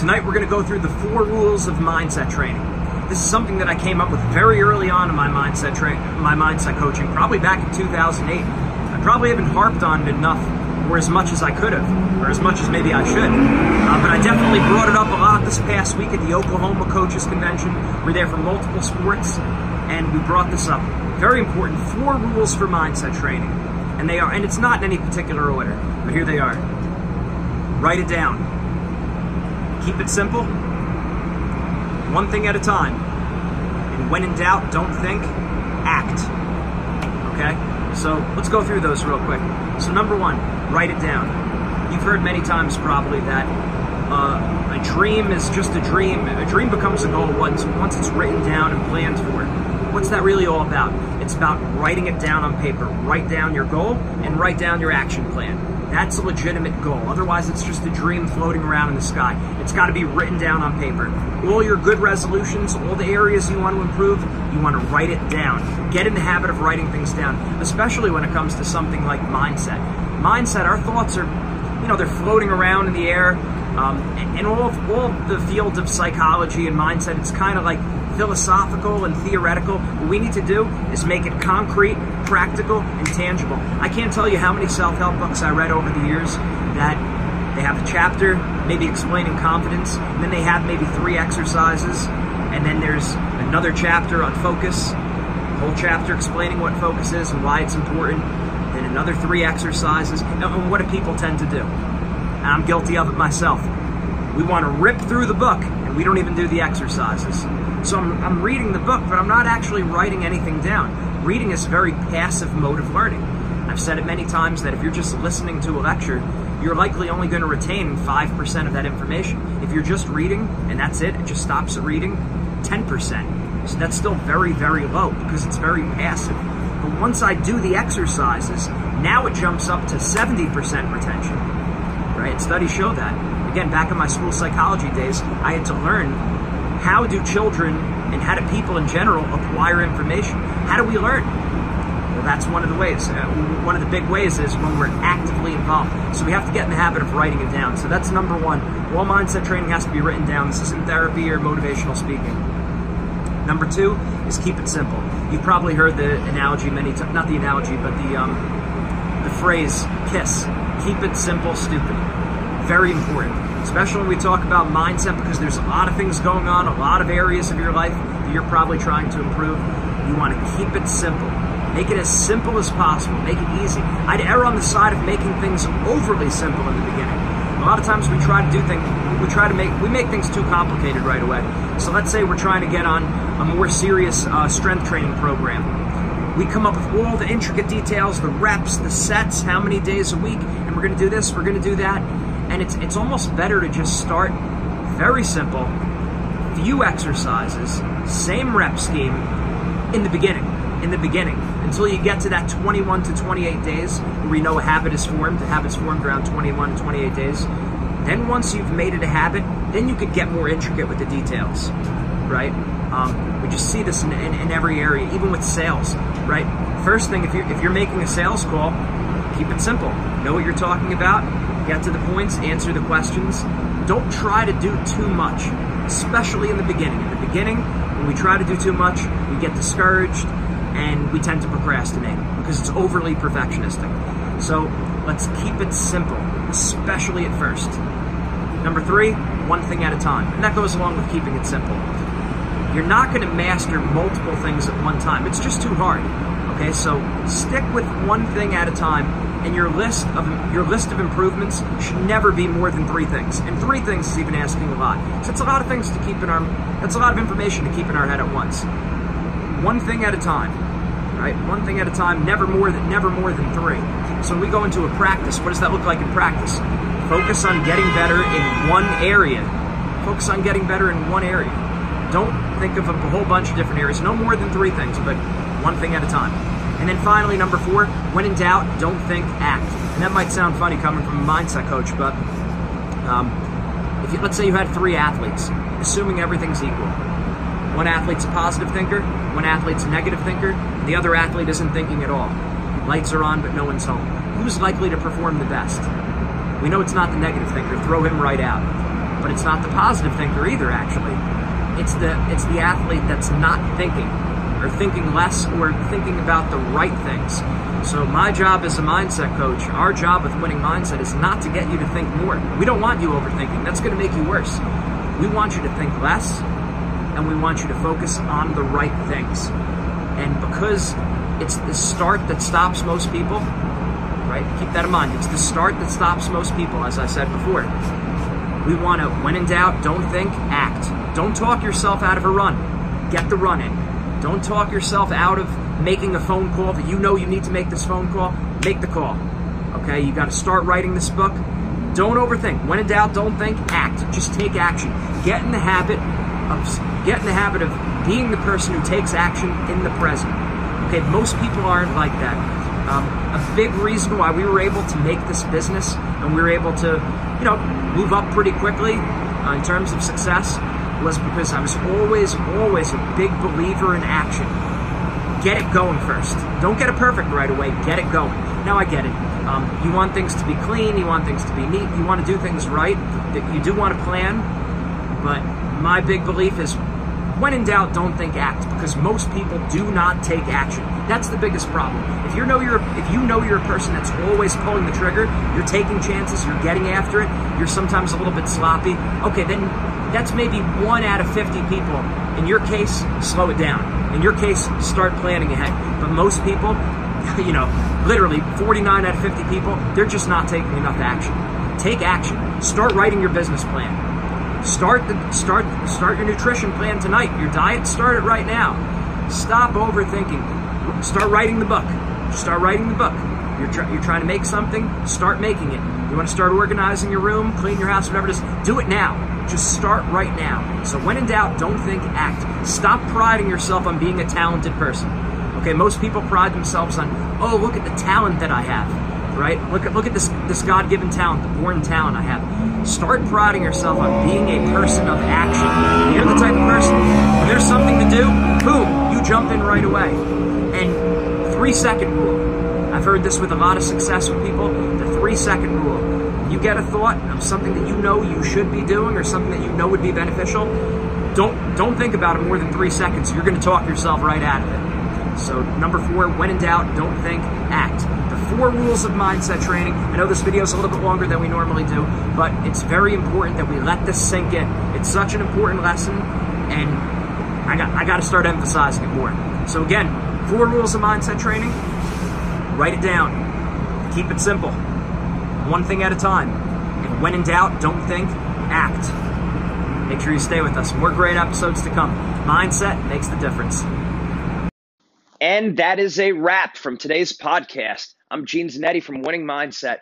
Tonight we're going to go through the four rules of mindset training. This is something that I came up with very early on in my mindset tra- my mindset coaching, probably back in 2008. I probably haven't harped on it enough or as much as I could have, or as much as maybe I should. Uh, but I definitely brought it up a lot this past week at the Oklahoma Coaches Convention. We're there for multiple sports, and we brought this up. Very important. Four rules for mindset training, and they are, and it's not in any particular order, but here they are. Write it down. Keep it simple. One thing at a time. And when in doubt, don't think, act. Okay? So let's go through those real quick. So, number one, write it down. You've heard many times probably that uh, a dream is just a dream. A dream becomes a goal once, once it's written down and planned for. What's that really all about? It's about writing it down on paper. Write down your goal and write down your action plan. That's a legitimate goal. Otherwise, it's just a dream floating around in the sky. It's got to be written down on paper. All your good resolutions, all the areas you want to improve, you want to write it down. Get in the habit of writing things down, especially when it comes to something like mindset. Mindset, our thoughts are, you know, they're floating around in the air. Um, and all all the fields of psychology and mindset, it's kind of like philosophical and theoretical. What we need to do is make it concrete, practical, and tangible. I can't tell you how many self help books I read over the years that they have a chapter, maybe explaining confidence, and then they have maybe three exercises, and then there's another chapter on focus, whole chapter explaining what focus is and why it's important, then another three exercises. And what do people tend to do? I'm guilty of it myself. We want to rip through the book and we don't even do the exercises. So I'm, I'm reading the book, but I'm not actually writing anything down. Reading is a very passive mode of learning. I've said it many times that if you're just listening to a lecture, you're likely only going to retain 5% of that information. If you're just reading and that's it, it just stops at reading, 10%. So that's still very, very low because it's very passive. But once I do the exercises, now it jumps up to 70% retention. Right? Studies show that. Again, back in my school psychology days, I had to learn how do children and how do people in general acquire information? How do we learn? Well, that's one of the ways. Uh, one of the big ways is when we're actively involved. So we have to get in the habit of writing it down. So that's number one. All mindset training has to be written down. This isn't therapy or motivational speaking. Number two is keep it simple. You've probably heard the analogy many times, not the analogy, but the um, the phrase KISS. Keep it simple, stupid. Very important especially when we talk about mindset because there's a lot of things going on, a lot of areas of your life that you're probably trying to improve. You want to keep it simple. Make it as simple as possible. Make it easy. I'd err on the side of making things overly simple in the beginning. A lot of times we try to do things, we try to make, we make things too complicated right away. So let's say we're trying to get on a more serious uh, strength training program. We come up with all the intricate details, the reps, the sets, how many days a week, and we're going to do this, we're going to do that and it's it's almost better to just start very simple, few exercises, same rep scheme in the beginning. In the beginning, until you get to that 21 to 28 days where we know a habit is formed. The habit's formed around 21 to 28 days. Then once you've made it a habit, then you could get more intricate with the details, right? Um, we just see this in, in, in every area, even with sales, right? First thing, if you're if you're making a sales call, keep it simple. Know what you're talking about Get to the points, answer the questions. Don't try to do too much, especially in the beginning. In the beginning, when we try to do too much, we get discouraged and we tend to procrastinate because it's overly perfectionistic. So let's keep it simple, especially at first. Number three, one thing at a time. And that goes along with keeping it simple. You're not going to master multiple things at one time, it's just too hard. Okay, so stick with one thing at a time and your list of your list of improvements should never be more than three things. And three things is even asking a lot. So it's a lot of things to keep in our that's a lot of information to keep in our head at once. One thing at a time. Right? One thing at a time, never more than never more than three. So when we go into a practice, what does that look like in practice? Focus on getting better in one area. Focus on getting better in one area. Don't think of a whole bunch of different areas. No more than three things, but one thing at a time. And then finally, number four, when in doubt, don't think, act. And that might sound funny coming from a mindset coach, but um, if you, let's say you had three athletes, assuming everything's equal. One athlete's a positive thinker, one athlete's a negative thinker, the other athlete isn't thinking at all. Lights are on, but no one's home. Who's likely to perform the best? We know it's not the negative thinker. Throw him right out. but it's not the positive thinker either. Actually, it's the it's the athlete that's not thinking or thinking less or thinking about the right things. So my job as a mindset coach, our job with winning mindset is not to get you to think more. We don't want you overthinking. That's going to make you worse. We want you to think less and we want you to focus on the right things. And because it's the start that stops most people, right? Keep that in mind. It's the start that stops most people, as I said before. We want to, when in doubt, don't think, act. Don't talk yourself out of a run. Get the run in. Don't talk yourself out of making a phone call that you know you need to make this phone call. Make the call. Okay, you got to start writing this book. Don't overthink. When in doubt, don't think, act. Just take action. Get in the habit of get in the habit of being the person who takes action in the present. Okay, most people aren't like that. Um, a big reason why we were able to make this business and we were able to, you know, move up pretty quickly uh, in terms of success was because I was always, always a big believer in action. Get it going first. Don't get it perfect right away. Get it going. Now I get it. Um, you want things to be clean. You want things to be neat. You want to do things right. That you do want to plan. But my big belief is when in doubt, don't think act because most people do not take action. That's the biggest problem. If you know you're if you know you're a person that's always pulling the trigger, you're taking chances, you're getting after it, you're sometimes a little bit sloppy. Okay, then that's maybe one out of 50 people. In your case, slow it down. In your case, start planning ahead. But most people, you know, literally 49 out of 50 people, they're just not taking enough action. Take action. Start writing your business plan. Start the start start your nutrition plan tonight. Your diet, start it right now. Stop overthinking. Start writing the book. Start writing the book. You're, you're trying to make something, start making it. You want to start organizing your room, clean your house, whatever it is, do it now. Just start right now. So when in doubt, don't think, act. Stop priding yourself on being a talented person. Okay, most people pride themselves on, oh, look at the talent that I have right? Look at look at this this God-given talent, the born talent I have. Start priding yourself on being a person of action. You're the type of person when there's something to do, boom, you jump in right away. And three second rule. I've heard this with a lot of success with people. The three second rule. You get a thought of something that you know you should be doing or something that you know would be beneficial. Don't don't think about it more than three seconds. You're going to talk yourself right out of it. So number four, when in doubt, don't think, act The four rules of mindset training. I know this video is a little bit longer than we normally do, but it's very important that we let this sink in. It's such an important lesson, and I got I got to start emphasizing it more. So again, four rules of mindset training. Write it down. Keep it simple. One thing at a time. And when in doubt, don't think, act. Make sure you stay with us. More great episodes to come. Mindset makes the difference. And that is a wrap from today's podcast. I'm Gene Zanetti from Winning Mindset.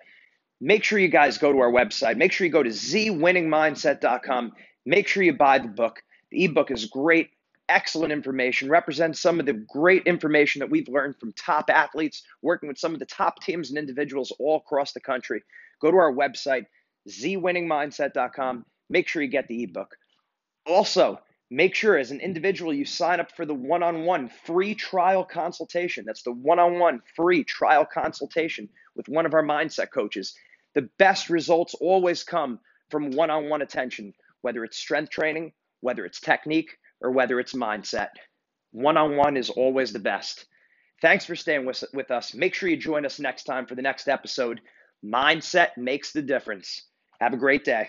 Make sure you guys go to our website. Make sure you go to zwinningmindset.com. Make sure you buy the book. The ebook is great, excellent information, represents some of the great information that we've learned from top athletes, working with some of the top teams and individuals all across the country. Go to our website, zwinningmindset.com. Make sure you get the ebook. Also, Make sure as an individual you sign up for the one on one free trial consultation. That's the one on one free trial consultation with one of our mindset coaches. The best results always come from one on one attention, whether it's strength training, whether it's technique, or whether it's mindset. One on one is always the best. Thanks for staying with, with us. Make sure you join us next time for the next episode. Mindset makes the difference. Have a great day.